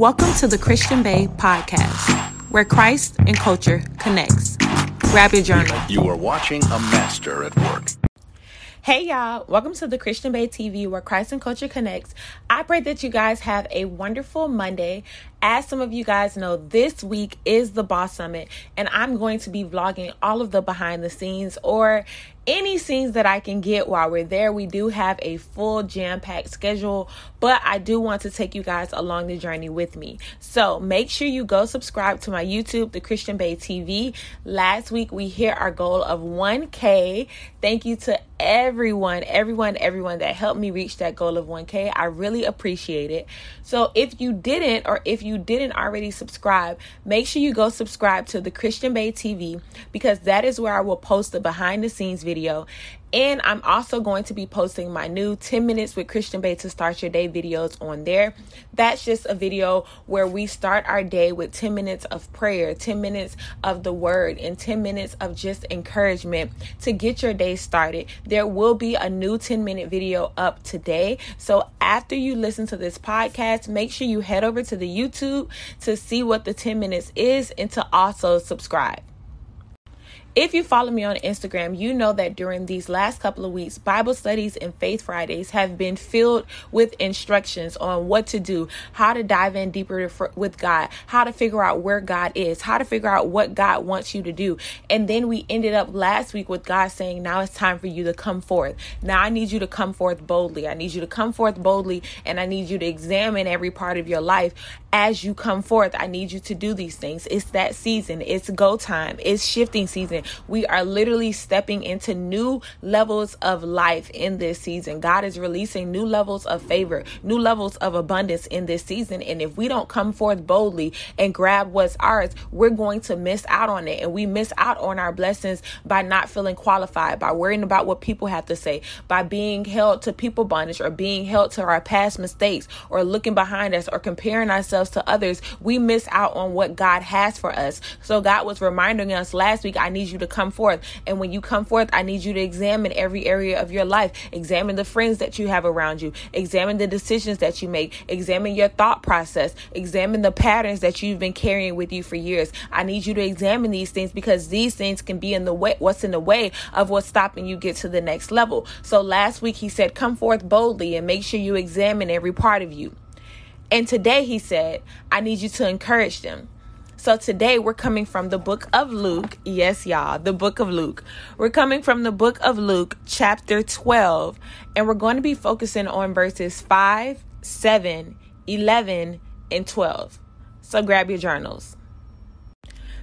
Welcome to the Christian Bae podcast, where Christ and culture connects. Grab your journal. You are watching a master at work. Hey y'all, welcome to the Christian Bae TV where Christ and culture connects. I pray that you guys have a wonderful Monday. As some of you guys know, this week is the Boss Summit, and I'm going to be vlogging all of the behind the scenes or any scenes that I can get while we're there. We do have a full jam packed schedule, but I do want to take you guys along the journey with me. So make sure you go subscribe to my YouTube, The Christian Bae TV. Last week we hit our goal of 1K. Thank you to everyone, everyone, everyone that helped me reach that goal of 1K. I really appreciate it. So if you didn't, or if you didn't already subscribe, make sure you go subscribe to The Christian Bae TV because that is where I will post the behind the scenes video and I'm also going to be posting my new 10 minutes with Christian Bae to start your day videos on there. That's just a video where we start our day with 10 minutes of prayer, 10 minutes of the word, and 10 minutes of just encouragement to get your day started. There will be a new 10 minute video up today. So after you listen to this podcast, make sure you head over to the YouTube to see what the 10 minutes is and to also subscribe. If you follow me on Instagram, you know that during these last couple of weeks, Bible studies and Faith Fridays have been filled with instructions on what to do, how to dive in deeper with God, how to figure out where God is, how to figure out what God wants you to do. And then we ended up last week with God saying, Now it's time for you to come forth. Now I need you to come forth boldly. I need you to come forth boldly, and I need you to examine every part of your life as you come forth. I need you to do these things. It's that season, it's go time, it's shifting season we are literally stepping into new levels of life in this season. God is releasing new levels of favor, new levels of abundance in this season. And if we don't come forth boldly and grab what's ours, we're going to miss out on it. And we miss out on our blessings by not feeling qualified, by worrying about what people have to say, by being held to people bondage or being held to our past mistakes or looking behind us or comparing ourselves to others. We miss out on what God has for us. So God was reminding us last week, I need you to come forth. And when you come forth, I need you to examine every area of your life. Examine the friends that you have around you. Examine the decisions that you make. Examine your thought process. Examine the patterns that you've been carrying with you for years. I need you to examine these things because these things can be in the way, what's in the way of what's stopping you get to the next level. So last week he said, come forth boldly and make sure you examine every part of you. And today he said, I need you to encourage them. So today we're coming from the book of Luke. Yes, y'all, the book of Luke. We're coming from the book of Luke, chapter 12, and we're going to be focusing on verses 5, 7, 11, and 12. So grab your journals.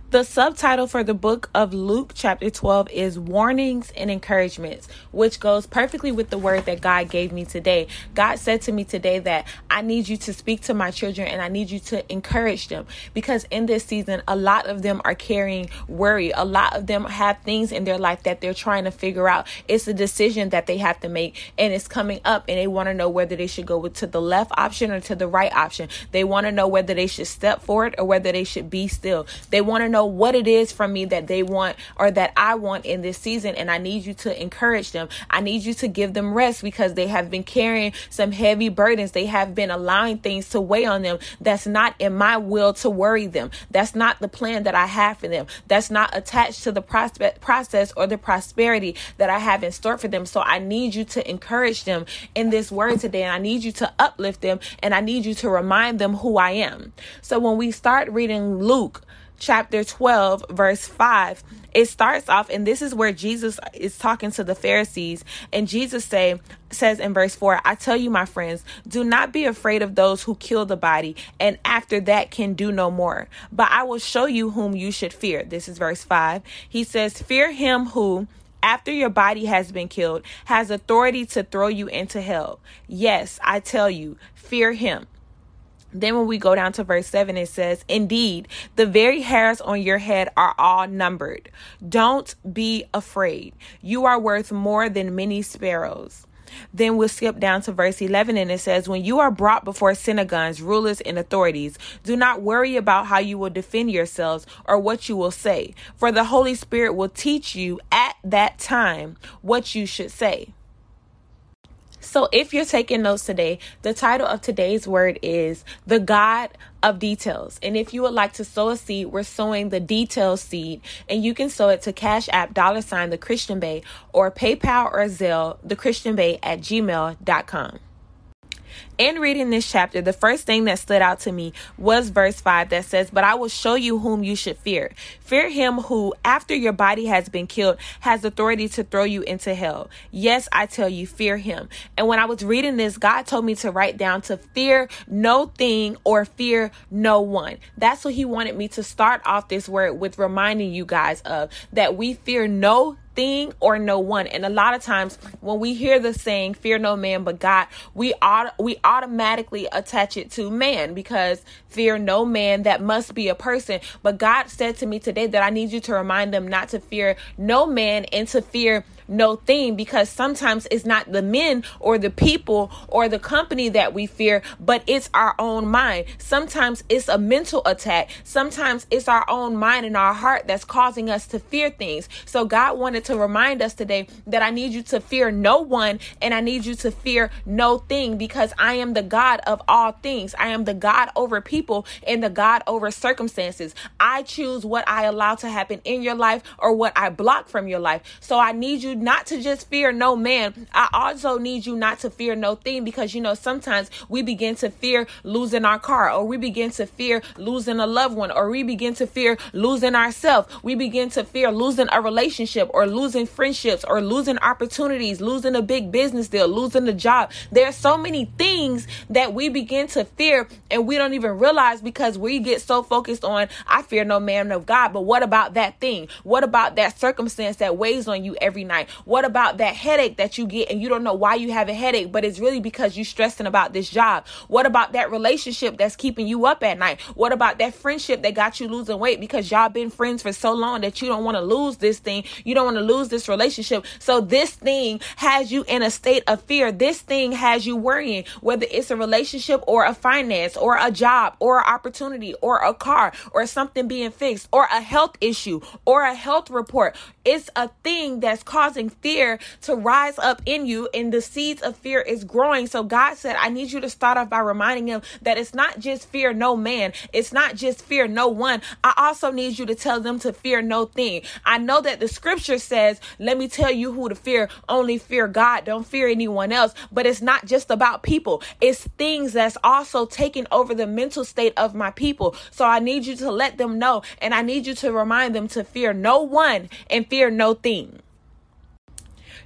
The subtitle for the book of Luke, chapter 12, is Warnings and Encouragements, which goes perfectly with the word that God gave me today. God said to me today that I need you to speak to my children and I need you to encourage them because in this season, a lot of them are carrying worry. A lot of them have things in their life that they're trying to figure out. It's a decision that they have to make and it's coming up and they want to know whether they should go to the left option or to the right option. They want to know whether they should step forward or whether they should be still. They want to know know what it is from me that they want or that I want in this season. And I need you to encourage them. I need you to give them rest because they have been carrying some heavy burdens. They have been allowing things to weigh on them. That's not in my will to worry them. That's not the plan that I have for them. That's not attached to the prospect process or the prosperity that I have in store for them. So I need you to encourage them in this word today. And I need you to uplift them and I need you to remind them who I am. So when we start reading Luke, chapter 12, verse 5, it starts off, and this is where Jesus is talking to the Pharisees. And Jesus say, says in verse 4, I tell you, my friends, do not be afraid of those who kill the body, and after that can do no more. But I will show you whom you should fear. This is verse 5. He says, Fear him who after your body has been killed, has authority to throw you into hell. Yes, I tell you, fear him. Then, when we go down to verse 7, it says, Indeed, the very hairs on your head are all numbered. Don't be afraid. You are worth more than many sparrows. Then we'll skip down to verse 11 and it says, When you are brought before synagogues, rulers, and authorities, do not worry about how you will defend yourselves or what you will say, for the Holy Spirit will teach you at that time what you should say. So, if you're taking notes today, the title of today's word is The God of Details. And if you would like to sow a seed, we're sowing the details seed, and you can sow it to Cash App dollar sign the Christian Bae or PayPal or Zelle the Christian Bae at gmail.com in reading this chapter, the first thing that stood out to me was verse 5 that says, But I will show you whom you should fear. Fear him who, after your body has been killed, has authority to throw you into hell. Yes, I tell you, fear him. And when I was reading this, God told me to write down to fear no thing or fear no one. That's what he wanted me to start off this word with reminding you guys of that we fear no thing or no one. And a lot of times when we hear the saying fear no man but God, we auto- we automatically attach it to man because fear no man that must be a person. But God said to me today that I need you to remind them not to fear no man and to fear no thing because sometimes it's not the men or the people or the company that we fear, but it's our own mind. Sometimes it's a mental attack. Sometimes it's our own mind and our heart that's causing us to fear things. So God wanted to remind us today that I need you to fear no one and I need you to fear no thing because I am the God of all things. I am the God over people and the God over circumstances. I choose what I allow to happen in your life or what I block from your life. So I need you not to just fear no man. I also need you not to fear no thing because you know sometimes we begin to fear losing our car or we begin to fear losing a loved one or we begin to fear losing ourselves. We begin to fear losing a relationship or losing friendships or losing opportunities, losing a big business deal, losing a job. There are so many things that we begin to fear and we don't even realize because we get so focused on I fear no man of God. But what about that thing? What about that circumstance that weighs on you every night? What about that headache that you get and you don't know why you have a headache, but it's really because you're stressing about this job? What about that relationship that's keeping you up at night? What about that friendship that got you losing weight because y'all been friends for so long that you don't want to lose this thing? You don't want to lose this relationship. So this thing has you in a state of fear. This thing has you worrying, whether it's a relationship or a finance or a job or an opportunity or a car or something being fixed or a health issue or a health report. It's a thing that's causing causing fear to rise up in you, and the seeds of fear is growing. So God said, I need you to start off by reminding him that it's not just fear no man, it's not just fear no one. I also need you to tell them to fear no thing. I know that the scripture says, Let me tell you who to fear. Only fear God, don't fear anyone else. But it's not just about people, it's things that's also taking over the mental state of my people. So I need you to let them know, and I need you to remind them to fear no one and fear no thing.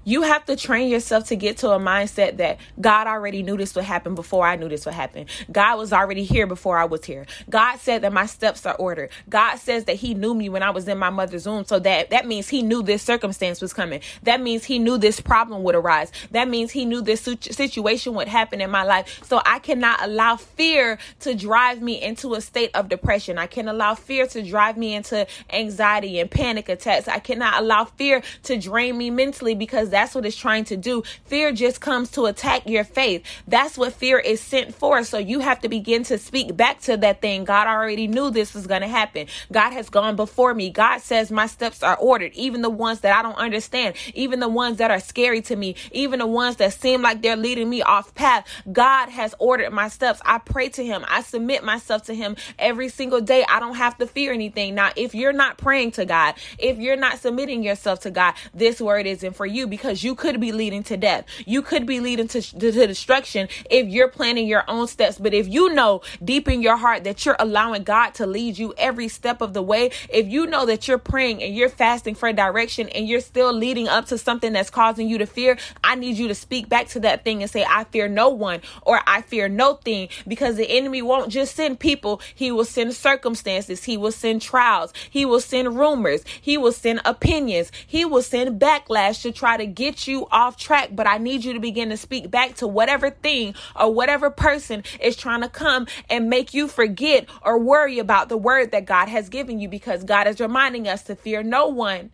You have to train yourself to get to a mindset that God already knew this would happen before I knew this would happen. God was already here before I was here. God said that my steps are ordered. God says that He knew me when I was in my mother's womb. So that that means He knew this circumstance was coming. That means He knew this problem would arise. That means He knew this situation would happen in my life. So I cannot allow fear to drive me into a state of depression. I can allow fear to drive me into anxiety and panic attacks. I cannot allow fear to drain me mentally because that's what it's trying to do. Fear just comes to attack your faith. That's what fear is sent for. So you have to begin to speak back to that thing. God already knew this was going to happen. God has gone before me. God says my steps are ordered, even the ones that I don't understand, even the ones that are scary to me, even the ones that seem like they're leading me off path. God has ordered my steps. I pray to Him. I submit myself to Him every single day. I don't have to fear anything. Now, if you're not praying to God, if you're not submitting yourself to God, this word isn't for you because because you could be leading to death. You could be leading to, to, to destruction if you're planning your own steps. But if you know deep in your heart that you're allowing God to lead you every step of the way, if you know that you're praying and you're fasting for direction and you're still leading up to something that's causing you to fear, I need you to speak back to that thing and say, I fear no one or I fear no thing because the enemy won't just send people, he will send circumstances, he will send trials, he will send rumors, he will send opinions, he will send backlash to try to get you off track, but I need you to begin to speak back to whatever thing or whatever person is trying to come and make you forget or worry about the word that God has given you because God is reminding us to fear no one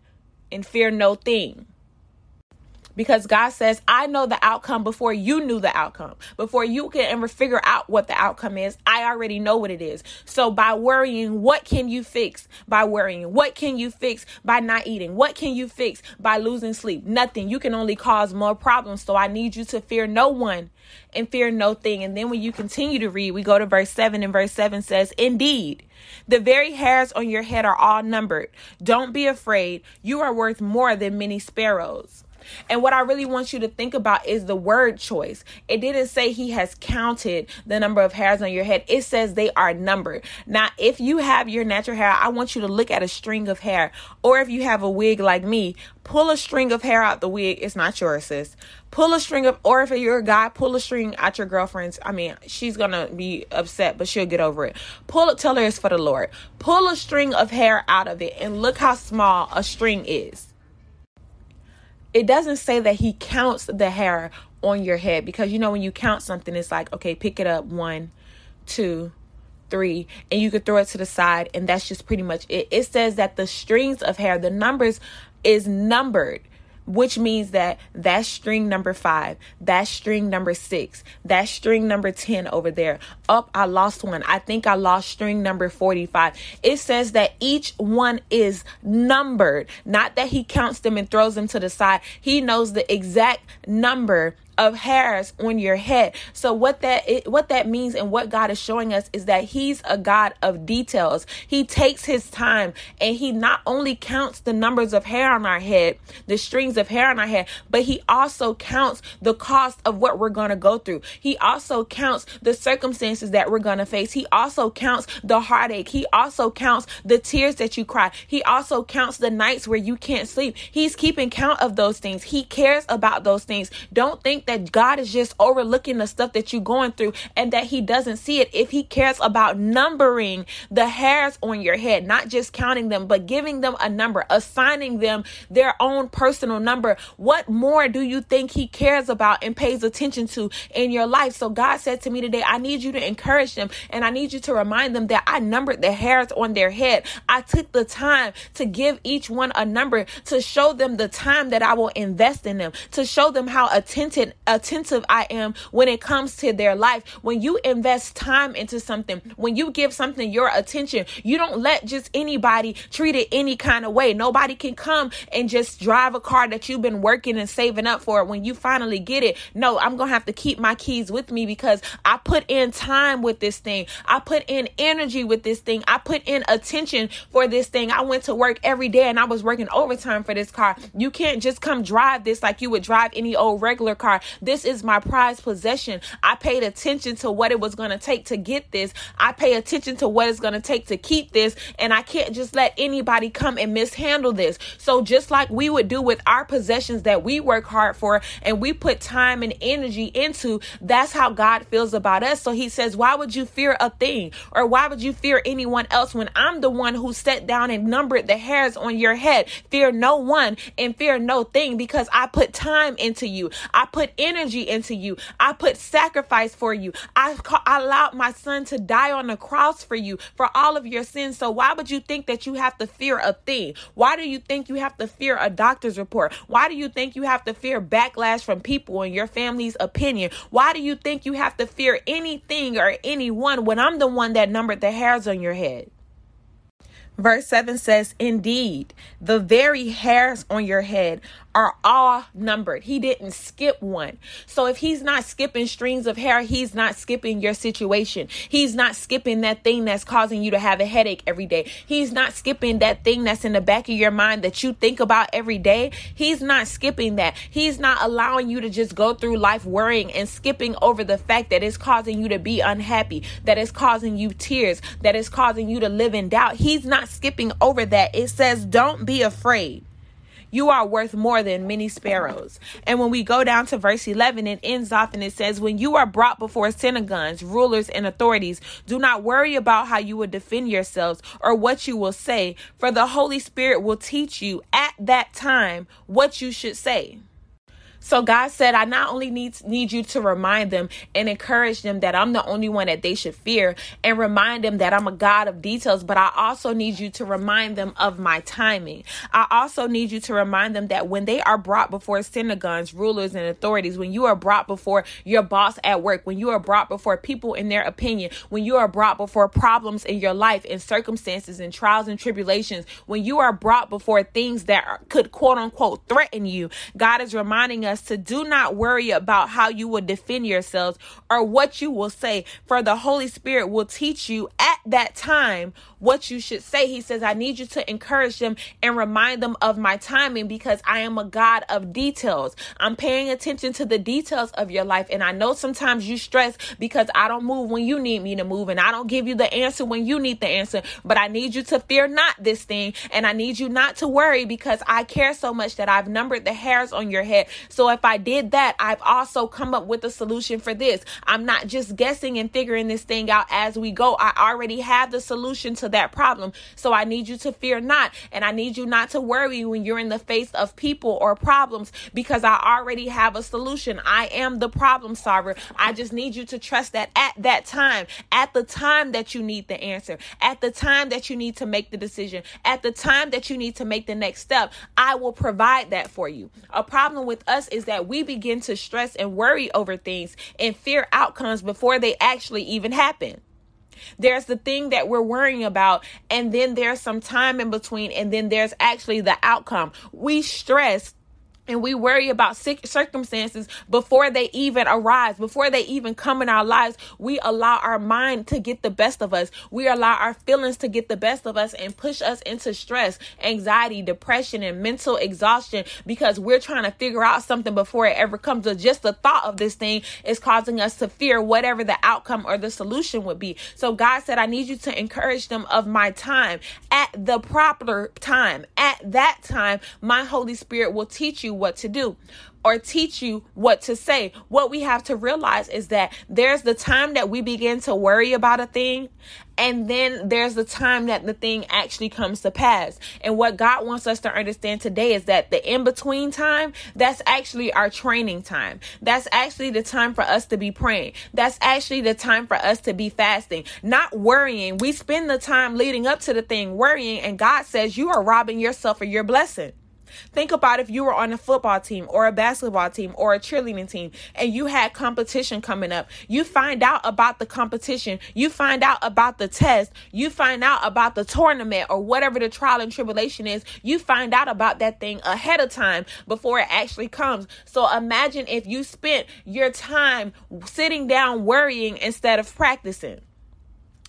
and fear no thing. Because God says, I know the outcome before you knew the outcome. Before you can ever figure out what the outcome is, I already know what it is. So by worrying, what can you fix by worrying? What can you fix by not eating? What can you fix by losing sleep? Nothing. You can only cause more problems. So I need you to fear no one and fear no thing. And then when you continue to read, we go to verse 7, and verse 7 says, Indeed, the very hairs on your head are all numbered. Don't be afraid. You are worth more than many sparrows. And what I really want you to think about is the word choice. It didn't say he has counted the number of hairs on your head. It says they are numbered. Now, if you have your natural hair, I want you to look at a string of hair. Or if you have a wig like me, pull a string of hair out the wig. It's not yours, sis. Pull a string of, or if you're a guy, pull a string out your girlfriend's. I mean, she's gonna be upset, but she'll get over it. Pull it, tell her it's for the Lord. Pull a string of hair out of it and look how small a string is it doesn't say that he counts the hair on your head because you know when you count something it's like okay pick it up one two three and you could throw it to the side and that's just pretty much it. It says that the strings of hair the numbers is numbered which means that that's string number five, that's string number six, that's string number 10 over there. Up, I lost one. I think I lost string number 45. It says that each one is numbered, not that he counts them and throws them to the side. He knows the exact number of hairs on your head. So what that it, what that means and what God is showing us is that he's a God of details. He takes his time and he not only counts the numbers of hair on our head, the strings of hair on our head, but he also counts the cost of what we're going to go through. He also counts the circumstances that we're going to face. He also counts the heartache. He also counts the tears that you cry. He also counts the nights where you can't sleep. He's keeping count of those things. He cares about those things. Don't think that God is just overlooking the stuff that you're going through and that He doesn't see it. If He cares about numbering the hairs on your head, not just counting them, but giving them a number, assigning them their own personal number, what more do you think He cares about and pays attention to in your life? So God said to me today, I need you to encourage them and I need you to remind them that I numbered the hairs on their head. I took the time to give each one a number to show them the time that I will invest in them, to show them how attentive attentive I am when it comes to their life. When you invest time into something, when you give something your attention, you don't let just anybody treat it any kind of way. Nobody can come and just drive a car that you've been working and saving up for when you finally get it. No, I'm going to have to keep my keys with me because I put in time with this thing. I put in energy with this thing. I put in attention for this thing. I went to work every day and I was working overtime for this car. You can't just come drive this like you would drive any old regular car. This is my prized possession. I paid attention to what it was going to take to get this. I pay attention to what it's going to take to keep this. And I can't just let anybody come and mishandle this. So, just like we would do with our possessions that we work hard for and we put time and energy into, that's how God feels about us. So, He says, Why would you fear a thing? Or why would you fear anyone else when I'm the one who sat down and numbered the hairs on your head? Fear no one and fear no thing because I put time into you. I put energy into you. I put sacrifice for you. I, I allowed my son to die on the cross for you, for all of your sins. So why would you think that you have to fear a thing? Why do you think you have to fear a doctor's report? Why do you think you have to fear backlash from people and your family's opinion? Why do you think you have to fear anything or anyone when I'm the one that numbered the hairs on your head? Verse 7 says, Indeed, the very hairs on your head are all numbered. He didn't skip one. So if he's not skipping strings of hair, he's not skipping your situation. He's not skipping that thing that's causing you to have a headache every day. He's not skipping that thing that's in the back of your mind that you think about every day. He's not skipping that. He's not allowing you to just go through life worrying and skipping over the fact that it's causing you to be unhappy, that it's causing you tears, that it's causing you to live in doubt. He's not skipping over that. It says, don't be afraid. You are worth more than many sparrows. And when we go down to verse 11, it ends off and it says, When you are brought before synagogues, rulers, and authorities, do not worry about how you will defend yourselves or what you will say, for the Holy Spirit will teach you at that time what you should say. So God said, I not only need, need you to remind them and encourage them that I'm the only one that they should fear and remind them that I'm a God of details, but I also need you to remind them of my timing. I also need you to remind them that when they are brought before synagogues, rulers, and authorities, when you are brought before your boss at work, when you are brought before people in their opinion, when you are brought before problems in your life and circumstances and trials and tribulations, when you are brought before things that could quote unquote threaten you, God is reminding us to do not worry about how you will defend yourselves or what you will say, for the Holy Spirit will teach you at that time what you should say. He says, I need you to encourage them and remind them of my timing because I am a God of details. I'm paying attention to the details of your life. And I know sometimes you stress because I don't move when you need me to move and I don't give you the answer when you need the answer. But I need you to fear not this thing. And I need you not to worry because I care so much that I've numbered the hairs on your head. So if I did that, I've also come up with a solution for this. I'm not just guessing and figuring this thing out as we go. I already have the solution to that problem. So I need you to fear not. And I need you not to worry when you're in the face of people or problems because I already have a solution. I am the problem solver. I just need you to trust that at that time, at the time that you need the answer, at the time that you need to make the decision, at the time that you need to make the next step, I will provide that for you. A problem with us is that we begin to stress and worry over things and fear outcomes before they actually even happen. There's the thing that we're worrying about, and then there's some time in between, and then there's actually the outcome. We stress and we worry about circumstances before they even arise, before they even come in our lives. We allow our mind to get the best of us. We allow our feelings to get the best of us and push us into stress, anxiety, depression, and mental exhaustion because we're trying to figure out something before it ever comes. So just the thought of this thing is causing us to fear whatever the outcome or the solution would be. So God said, I need you to encourage them of my time at the proper time. At that time, my Holy Spirit will teach you what to do or teach you what to say. What we have to realize is that there's the time that we begin to worry about a thing, and then there's the time that the thing actually comes to pass. And what God wants us to understand today is that the in between time, that's actually our training time. That's actually the time for us to be praying. That's actually the time for us to be fasting, not worrying. We spend the time leading up to the thing worrying, and God says you are robbing yourself of your blessing. Think about if you were on a football team or a basketball team or a cheerleading team and you had competition coming up. You find out about the competition, you find out about the test, you find out about the tournament or whatever the trial and tribulation is. You find out about that thing ahead of time before it actually comes. So imagine if you spent your time sitting down worrying instead of practicing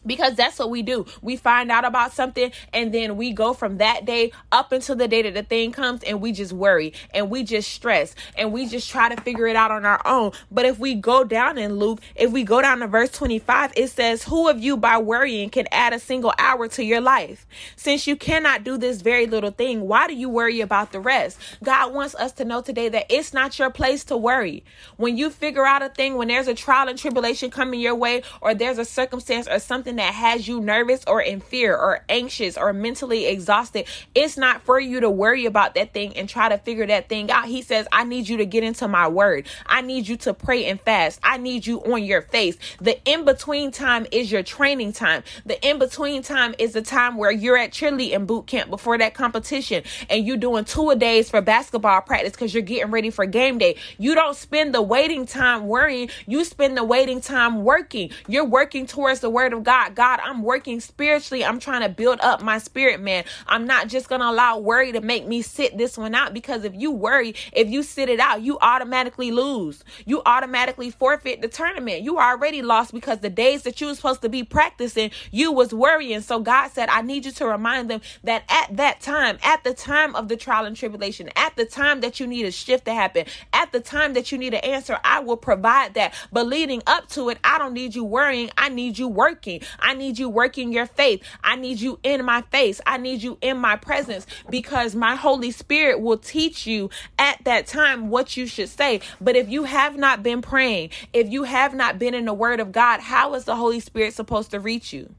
because that's what we do. We find out about something and then we go from that day up until the day that the thing comes and we just worry and we just stress and we just try to figure it out on our own. But if we go down in Luke, if we go down to verse 25, it says, Who of you by worrying can add a single hour to your life? Since you cannot do this very little thing, why do you worry about the rest? God wants us to know today that it's not your place to worry. When you figure out a thing, when there's a trial and tribulation coming your way, or there's a circumstance or something that has you nervous or in fear or anxious or mentally exhausted, it's not for you to worry about that thing and try to figure that thing out. He says, I need you to get into my word. I need you to pray and fast. I need you on your face. The in between time is your training time. The in between time is the time where you're at cheerleading boot camp before that competition and you're doing two a days for basketball practice because you're getting ready for game day. You don't spend the waiting time worrying. You spend the waiting time working. You're working towards the word of God. God, I'm working spiritually. I'm trying to build up my spirit, man. I'm not just going to allow worry to make me sit this one out because if you worry, if you sit it out, you automatically lose. You automatically forfeit the tournament. You already lost because the days that you were supposed to be practicing, you was worrying. So God said, I need you to remind them that at that time, at the time of the trial and tribulation, at the time that you need a shift to happen, at the time that you need an answer, I will provide that. But leading up to it, I don't need you worrying. I need you working. I need you working your faith. I need you in my face. I need you in my presence because my Holy Spirit will teach you at that time what you should say. But if you have not been praying, if you have not been in the Word of God, how is the Holy Spirit supposed to reach you?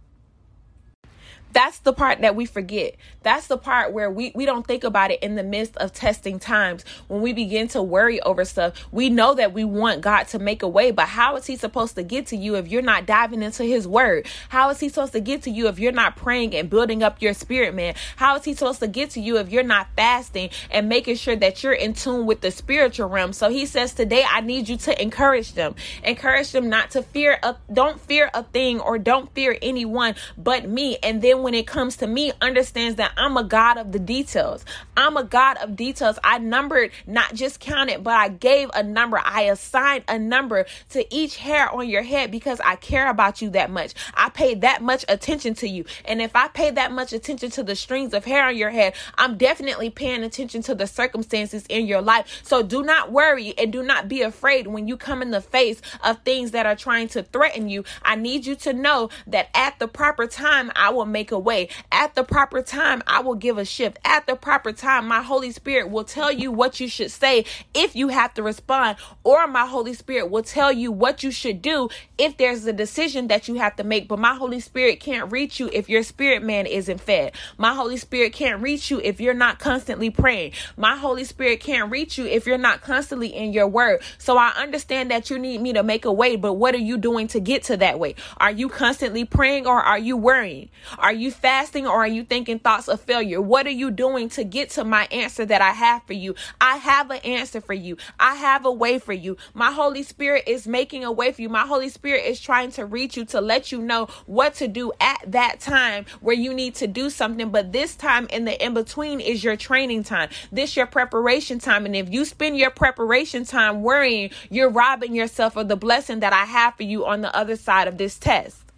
That's the part that we forget. That's the part where we, we don't think about it in the midst of testing times. When we begin to worry over stuff, we know that we want God to make a way, but how is He supposed to get to you if you're not diving into His Word? How is He supposed to get to you if you're not praying and building up your spirit, man? How is He supposed to get to you if you're not fasting and making sure that you're in tune with the spiritual realm? So He says, Today I need you to encourage them. Encourage them not to fear, a, don't fear a thing or don't fear anyone but me. And then when it comes to me understands that I'm a God of the details. I'm a God of details. I numbered, not just counted, but I gave a number. I assigned a number to each hair on your head because I care about you that much. I pay that much attention to you. And if I pay that much attention to the strings of hair on your head, I'm definitely paying attention to the circumstances in your life. So do not worry and do not be afraid when you come in the face of things that are trying to threaten you. I need you to know that at the proper time, I will make a way. At the proper time, I will give a shift. At the proper time, my Holy Spirit will tell you what you should say if you have to respond, or my Holy Spirit will tell you what you should do if there's a decision that you have to make. But my Holy Spirit can't reach you if your spirit man isn't fed. My Holy Spirit can't reach you if you're not constantly praying. My Holy Spirit can't reach you if you're not constantly in your word. So I understand that you need me to make a way, but what are you doing to get to that way? Are you constantly praying or are you worrying? Are you fasting or are you thinking thoughts of failure? What are you doing to get to my answer that I have for you? I have an answer for you. I have a way for you. My Holy Spirit is making a way for you. My Holy Spirit is trying to reach you to let you know what to do at that time where you need to do something. But this time in the in between is your training time. This your preparation time. And if you spend your preparation time worrying, you're robbing yourself of the blessing that I have for you on the other side of this test.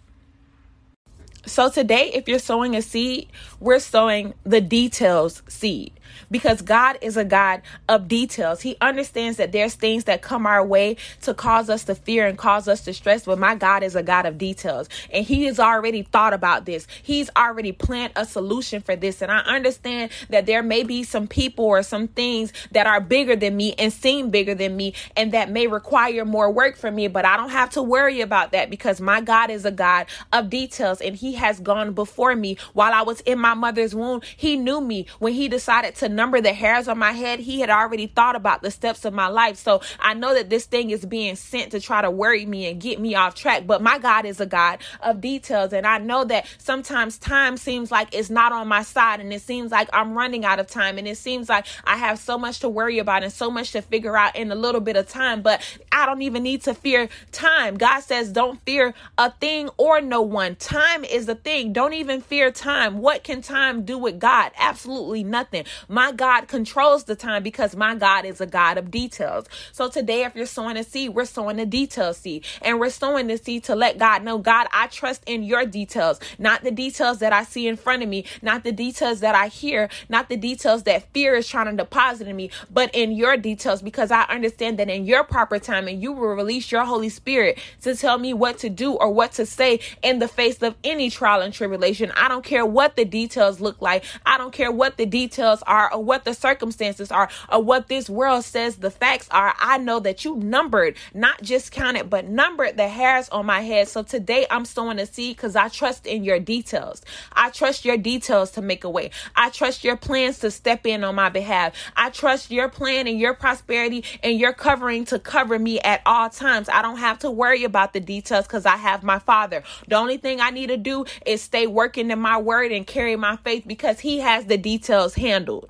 So today, if you're sowing a seed, we're sowing the details seed because God is a God of details. He understands that there's things that come our way to cause us to fear and cause us to stress, but my God is a God of details. And He has already thought about this. He's already planned a solution for this. And I understand that there may be some people or some things that are bigger than me and seem bigger than me and that may require more work from me, but I don't have to worry about that because my God is a God of details and He has gone before me while I was in my mother's womb. He knew me when He decided to number the hairs on my head, he had already thought about the steps of my life. So I know that this thing is being sent to try to worry me and get me off track. But my God is a God of details. And I know that sometimes time seems like it's not on my side and it seems like I'm running out of time and it seems like I have so much to worry about and so much to figure out in a little bit of time. But I don't even need to fear time. God says, don't fear a thing or no one. Time is the thing. Don't even fear time. What can time do with God? Absolutely nothing. My God controls the time because my God is a God of details. So today, if you're sowing a seed, we're sowing a detail seed. And we're sowing the seed to let God know, God, I trust in your details, not the details that I see in front of me, not the details that I hear, not the details that fear is trying to deposit in me, but in your details because I understand that in your proper time and you will release your Holy Spirit to tell me what to do or what to say in the face of any trial and tribulation. I don't care what the details look like. I don't care what the details are or what the circumstances are or what this world says the facts are. I know that you numbered, not just counted, but numbered the hairs on my head. So today I'm sowing a seed because I trust in your details. I trust your details to make a way. I trust your plans to step in on my behalf. I trust your plan and your prosperity and your covering to cover me at all times. I don't have to worry about the details because I have my father. The only thing I need to do is stay working in my word and carry my faith because he has the details handled.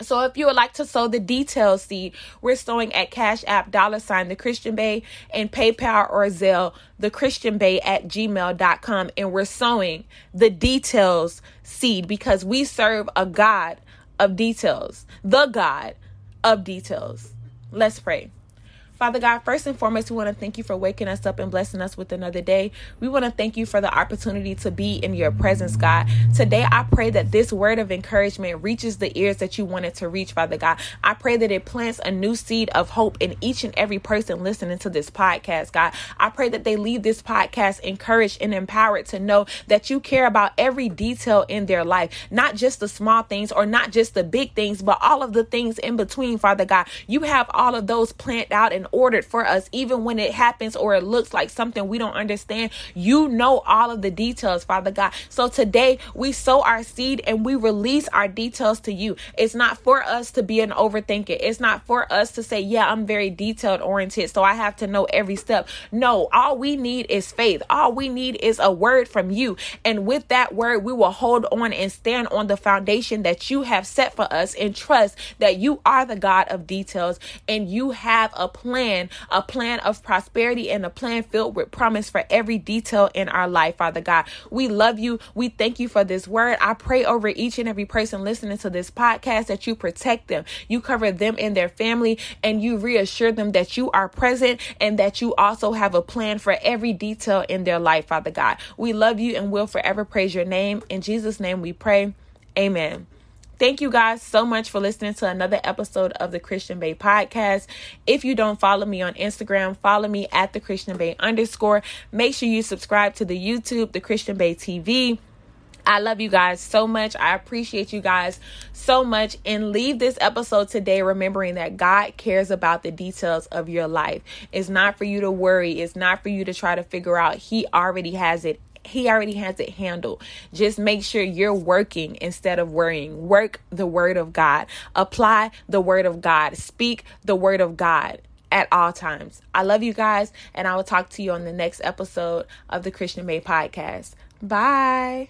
So if you would like to sow the details seed, we're sowing at Cash App dollar sign the Christian Bae and PayPal or Zelle the Christian Bae at gmail.com. And we're sowing the details seed because we serve a God of details, the God of details. Let's pray. Father God, first and foremost, we want to thank you for waking us up and blessing us with another day. We want to thank you for the opportunity to be in your presence, God. Today, I pray that this word of encouragement reaches the ears that you want it to reach, Father God. I pray that it plants a new seed of hope in each and every person listening to this podcast, God. I pray that they leave this podcast encouraged and empowered to know that you care about every detail in their life, not just the small things or not just the big things, but all of the things in between, Father God. You have all of those planned out and ordered for us, even when it happens or it looks like something we don't understand. You know all of the details, Father God. So today we sow our seed and we release our details to you. It's not for us to be an overthinker. It's not for us to say, yeah, I'm very detailed oriented, so I have to know every step. No, all we need is faith. All we need is a word from you. And with that word, we will hold on and stand on the foundation that you have set for us and trust that you are the God of details and you have a plan, a plan of prosperity and a plan filled with promise for every detail in our life, Father God. We love you. We thank you for this word. I pray over each and every person listening to this podcast that you protect them, you cover them and their family, and you reassure them that you are present and that you also have a plan for every detail in their life, Father God. We love you and will forever praise your name. In Jesus' name we pray. Amen. Thank you guys so much for listening to another episode of the Christian Bae podcast. If you don't follow me on Instagram, follow me at the Christian Bae underscore. Make sure you subscribe to the YouTube, the Christian Bae TV. I love you guys so much. I appreciate you guys so much. And leave this episode today remembering that God cares about the details of your life. It's not for you to worry, it's not for you to try to figure out. He already has it he already has it handled. Just make sure you're working instead of worrying. Work the word of God. Apply the word of God. Speak the word of God at all times. I love you guys, and I will talk to you on the next episode of the Christian Bae podcast. Bye.